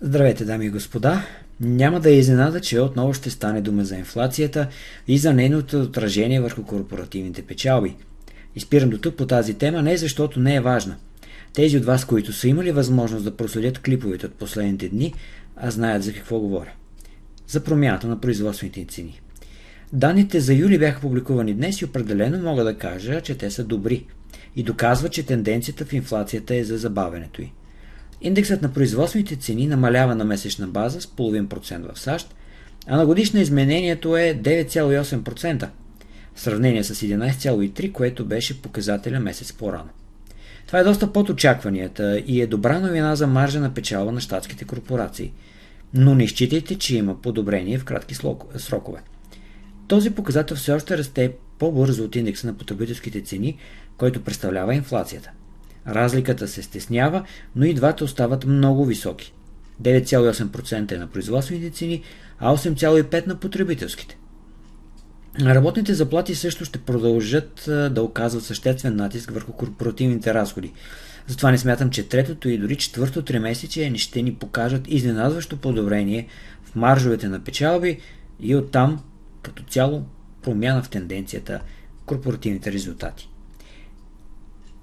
Здравейте, дами и господа! Няма да е изненада, че отново ще стане дума за инфлацията и за нейното отражение върху корпоративните печалби. Изпирам до тук по тази тема не защото не е важна. Тези от вас, които са имали възможност да проследят клиповете от последните дни, а знаят за какво говоря. За промяната на производствените цени. Данните за юли бяха публикувани днес и определено мога да кажа, че те са добри и доказват, че тенденцията в инфлацията е за забавенето й. Индексът на производствените цени намалява на месечна база с половин процент в САЩ, а на годишно изменението е 9,8%, в сравнение с 11,3%, което беше показателя месец по-рано. Това е доста под очакванията и е добра новина за маржа на печалба на щатските корпорации. Но не считайте, че има подобрение в кратки срокове. Този показател все още расте по-бързо от индекса на потребителските цени, който представлява инфлацията. Разликата се стеснява, но и двата остават много високи. 9,8% е на производствените цени, а 8,5% на потребителските. Работните заплати също ще продължат да оказват съществен натиск върху корпоративните разходи. Затова не смятам, че третото и дори четвърто три месече ще ни покажат изненадващо подобрение в маржовете на печалби и оттам като цяло промяна в тенденцията корпоративните резултати.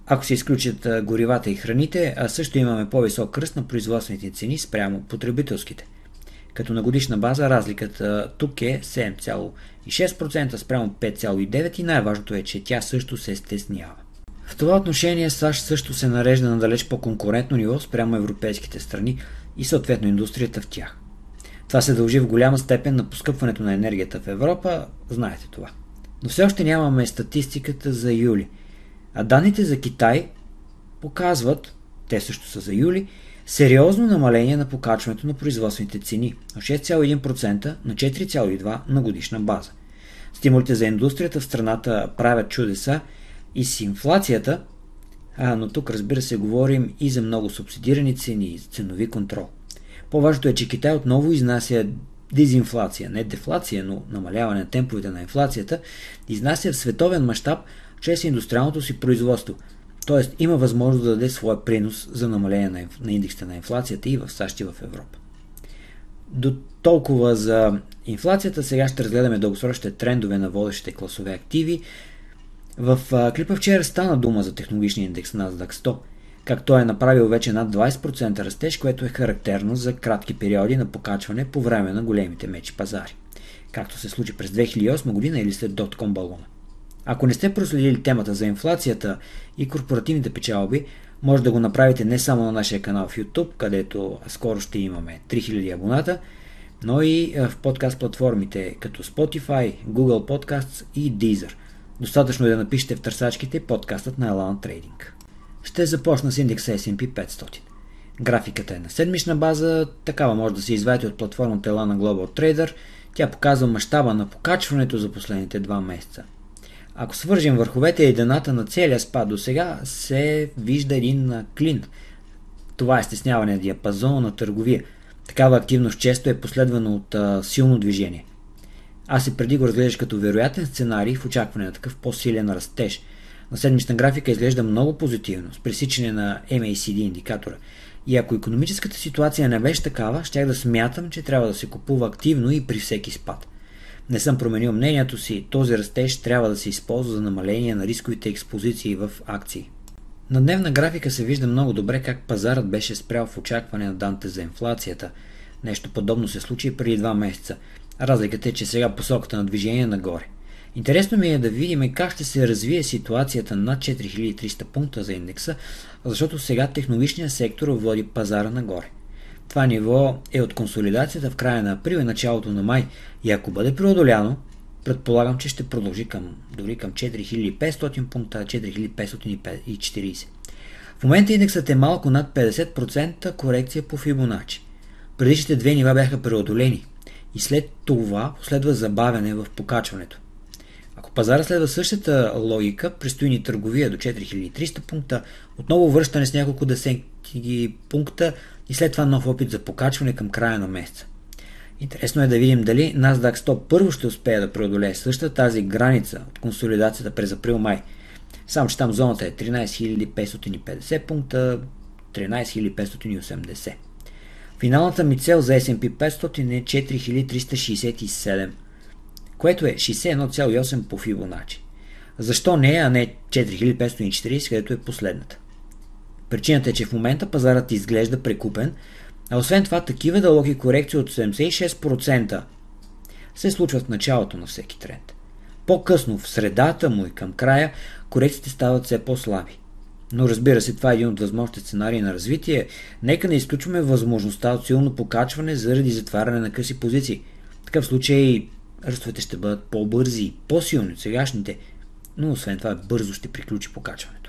Ако се изключат горивата и храните, а също имаме по-висок кръст на производствените цени спрямо потребителските. Като на годишна база разликата тук е 7,6% спрямо 5,9% и най-важното е, че тя също се стеснява. В това отношение САЩ също се нарежда на далеч по-конкурентно ниво спрямо европейските страни и съответно индустрията в тях. Това се дължи в голяма степен на поскъпването на енергията в Европа, знаете това. Но все още нямаме статистиката за юли – а данните за Китай показват, те също са за юли, сериозно намаление на покачването на производствените цени от 6,1% на 4,2% на годишна база. Стимулите за индустрията в страната правят чудеса и с инфлацията, а, но тук разбира се говорим и за много субсидирани цени и ценови контрол. По-важното е, че Китай отново изнася дезинфлация, не дефлация, но намаляване на темповете на инфлацията, изнася в световен мащаб чрез индустриалното си производство. Тоест има възможност да даде своя принос за намаление на, индекса на инфлацията и в САЩ и в Европа. До толкова за инфлацията, сега ще разгледаме дългосрочните трендове на водещите класове активи. В клипа вчера стана дума за технологичния индекс Nasdaq 100, как той е направил вече над 20% растеж, което е характерно за кратки периоди на покачване по време на големите мечи пазари, както се случи през 2008 година или след Dotcom балона. Ако не сте проследили темата за инфлацията и корпоративните печалби, може да го направите не само на нашия канал в YouTube, където скоро ще имаме 3000 абоната, но и в подкаст платформите като Spotify, Google Podcasts и Deezer. Достатъчно е да напишете в търсачките подкастът на Elan Trading. Ще започна с индекса S&P 500. Графиката е на седмична база, такава може да се извадите от платформата Elana Global Trader. Тя показва мащаба на покачването за последните два месеца – ако свържем върховете и дената на целия спад до сега, се вижда един клин. Това е стесняване на диапазона на търговия. Такава активност често е последвана от а, силно движение. Аз и преди го разглеждаш като вероятен сценарий в очакване на такъв по-силен растеж. На седмична графика изглежда много позитивно, с пресичане на MACD индикатора. И ако економическата ситуация не беше такава, щях да смятам, че трябва да се купува активно и при всеки спад. Не съм променил мнението си, този растеж трябва да се използва за намаление на рисковите експозиции в акции. На дневна графика се вижда много добре как пазарът беше спрял в очакване на данте за инфлацията. Нещо подобно се случи преди два месеца. Разликата е, че сега посоката на движение е нагоре. Интересно ми е да видим как ще се развие ситуацията над 4300 пункта за индекса, защото сега технологичният сектор води пазара нагоре. Това ниво е от консолидацията в края на април и началото на май и ако бъде преодоляно, предполагам, че ще продължи към, дори към 4500 пункта, 4540. В момента индексът е малко над 50% корекция по Фибоначи. Предишните две нива бяха преодолени и след това последва забавяне в покачването. Ако пазара следва същата логика, предстои ни търговия до 4300 пункта, отново връщане с няколко десетки пункта и след това нов опит за покачване към края на месеца. Интересно е да видим дали NASDAQ 100 първо ще успее да преодолее същата тази граница от консолидацията през април-май. Само, че там зоната е 13 550 пункта, 13 580. Финалната ми цел за S&P 500 е 4367, което е 61,8 по Fibonacci. Защо не, а не 4540, където е последната? Причината е, че в момента пазарът изглежда прекупен, а освен това такива дълги корекции от 76% се случват в началото на всеки тренд. По-късно, в средата му и към края, корекциите стават все по-слаби. Но разбира се, това е един от възможните сценарии на развитие. Нека не изключваме възможността от силно покачване заради затваряне на къси позиции. В такъв случай ръстовете ще бъдат по-бързи, по-силни от сегашните, но освен това бързо ще приключи покачването.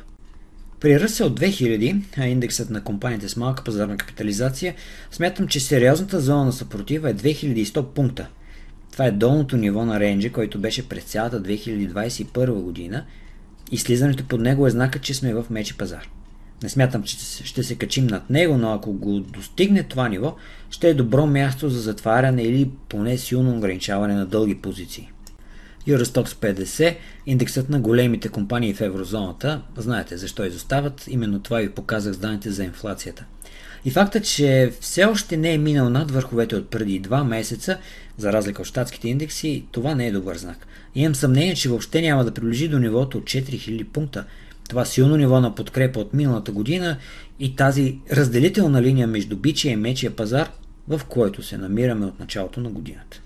При ръст от 2000, а индексът на компаниите с малка пазарна капитализация, смятам, че сериозната зона на съпротива е 2100 пункта. Това е долното ниво на рейнджа, който беше през цялата 2021 година и слизането под него е знака, че сме в мечи пазар. Не смятам, че ще се качим над него, но ако го достигне това ниво, ще е добро място за затваряне или поне силно ограничаване на дълги позиции. Eurostox 50, индексът на големите компании в еврозоната, знаете защо изостават, именно това ви показах с данните за инфлацията. И факта, че все още не е минал над върховете от преди 2 месеца, за разлика от щатските индекси, това не е добър знак. Имам съмнение, че въобще няма да приближи до нивото от 4000 пункта. Това силно ниво на подкрепа от миналата година и тази разделителна линия между бичия и мечия пазар, в който се намираме от началото на годината.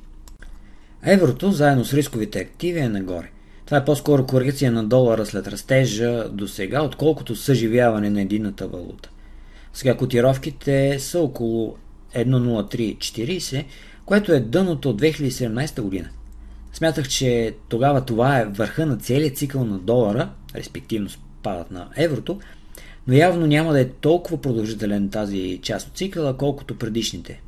Еврото, заедно с рисковите активи, е нагоре. Това е по-скоро корекция на долара след растежа до сега, отколкото съживяване на едината валута. Сега котировките са около 1.0340, което е дъното от 2017 година. Смятах, че тогава това е върха на целият цикъл на долара, респективно спадът на еврото, но явно няма да е толкова продължителен тази част от цикъла, колкото предишните.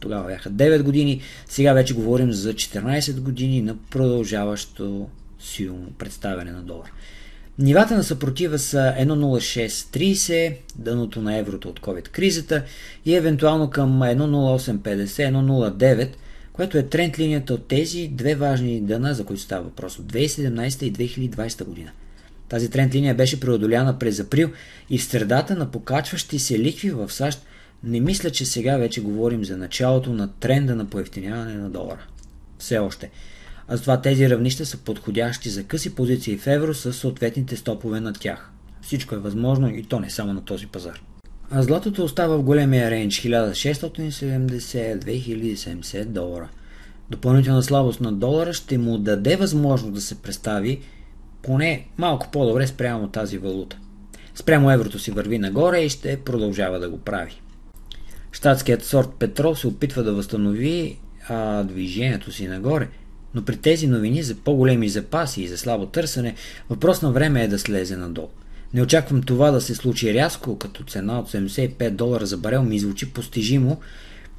Тогава бяха 9 години, сега вече говорим за 14 години на продължаващо силно представяне на долар. Нивата на съпротива са 1.0630, дъното на еврото от COVID-кризата и евентуално към 1.0850, 1.09, което е тренд линията от тези две важни дъна, за които става въпрос от 2017 и 2020 година. Тази тренд линия беше преодоляна през април и в средата на покачващи се ликви в САЩ не мисля, че сега вече говорим за началото на тренда на поевтиняване на долара. Все още а затова тези равнища са подходящи за къси позиции в евро с съответните стопове на тях. Всичко е възможно и то не само на този пазар. А златото остава в големия рейндж 1670-2070 долара. Допълнителна слабост на долара ще му даде възможност да се представи поне малко по-добре спрямо тази валута. Спрямо еврото си върви нагоре и ще продължава да го прави. Штатският сорт петрол се опитва да възстанови а, движението си нагоре – но при тези новини за по-големи запаси и за слабо търсене, въпрос на време е да слезе надолу. Не очаквам това да се случи рязко, като цена от 75 долара за барел ми звучи постижимо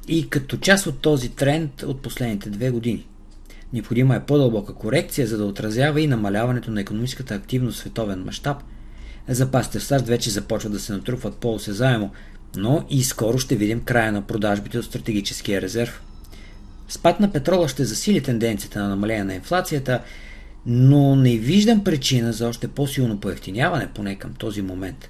и като част от този тренд от последните две години. Необходима е по-дълбока корекция, за да отразява и намаляването на економическата активност в световен мащаб. Запасите в САЩ вече започват да се натрупват по-осезаемо, но и скоро ще видим края на продажбите от стратегическия резерв. Спад на петрола ще засили тенденцията на намаление на инфлацията, но не виждам причина за още по-силно поевтиняване, поне към този момент.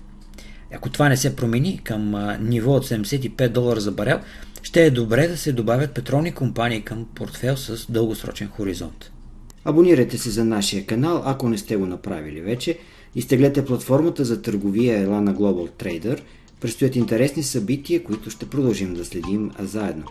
Ако това не се промени към ниво от 75 долара за барел, ще е добре да се добавят петролни компании към портфел с дългосрочен хоризонт. Абонирайте се за нашия канал, ако не сте го направили вече. Изтеглете платформата за търговия Elana Global Trader. Предстоят интересни събития, които ще продължим да следим заедно.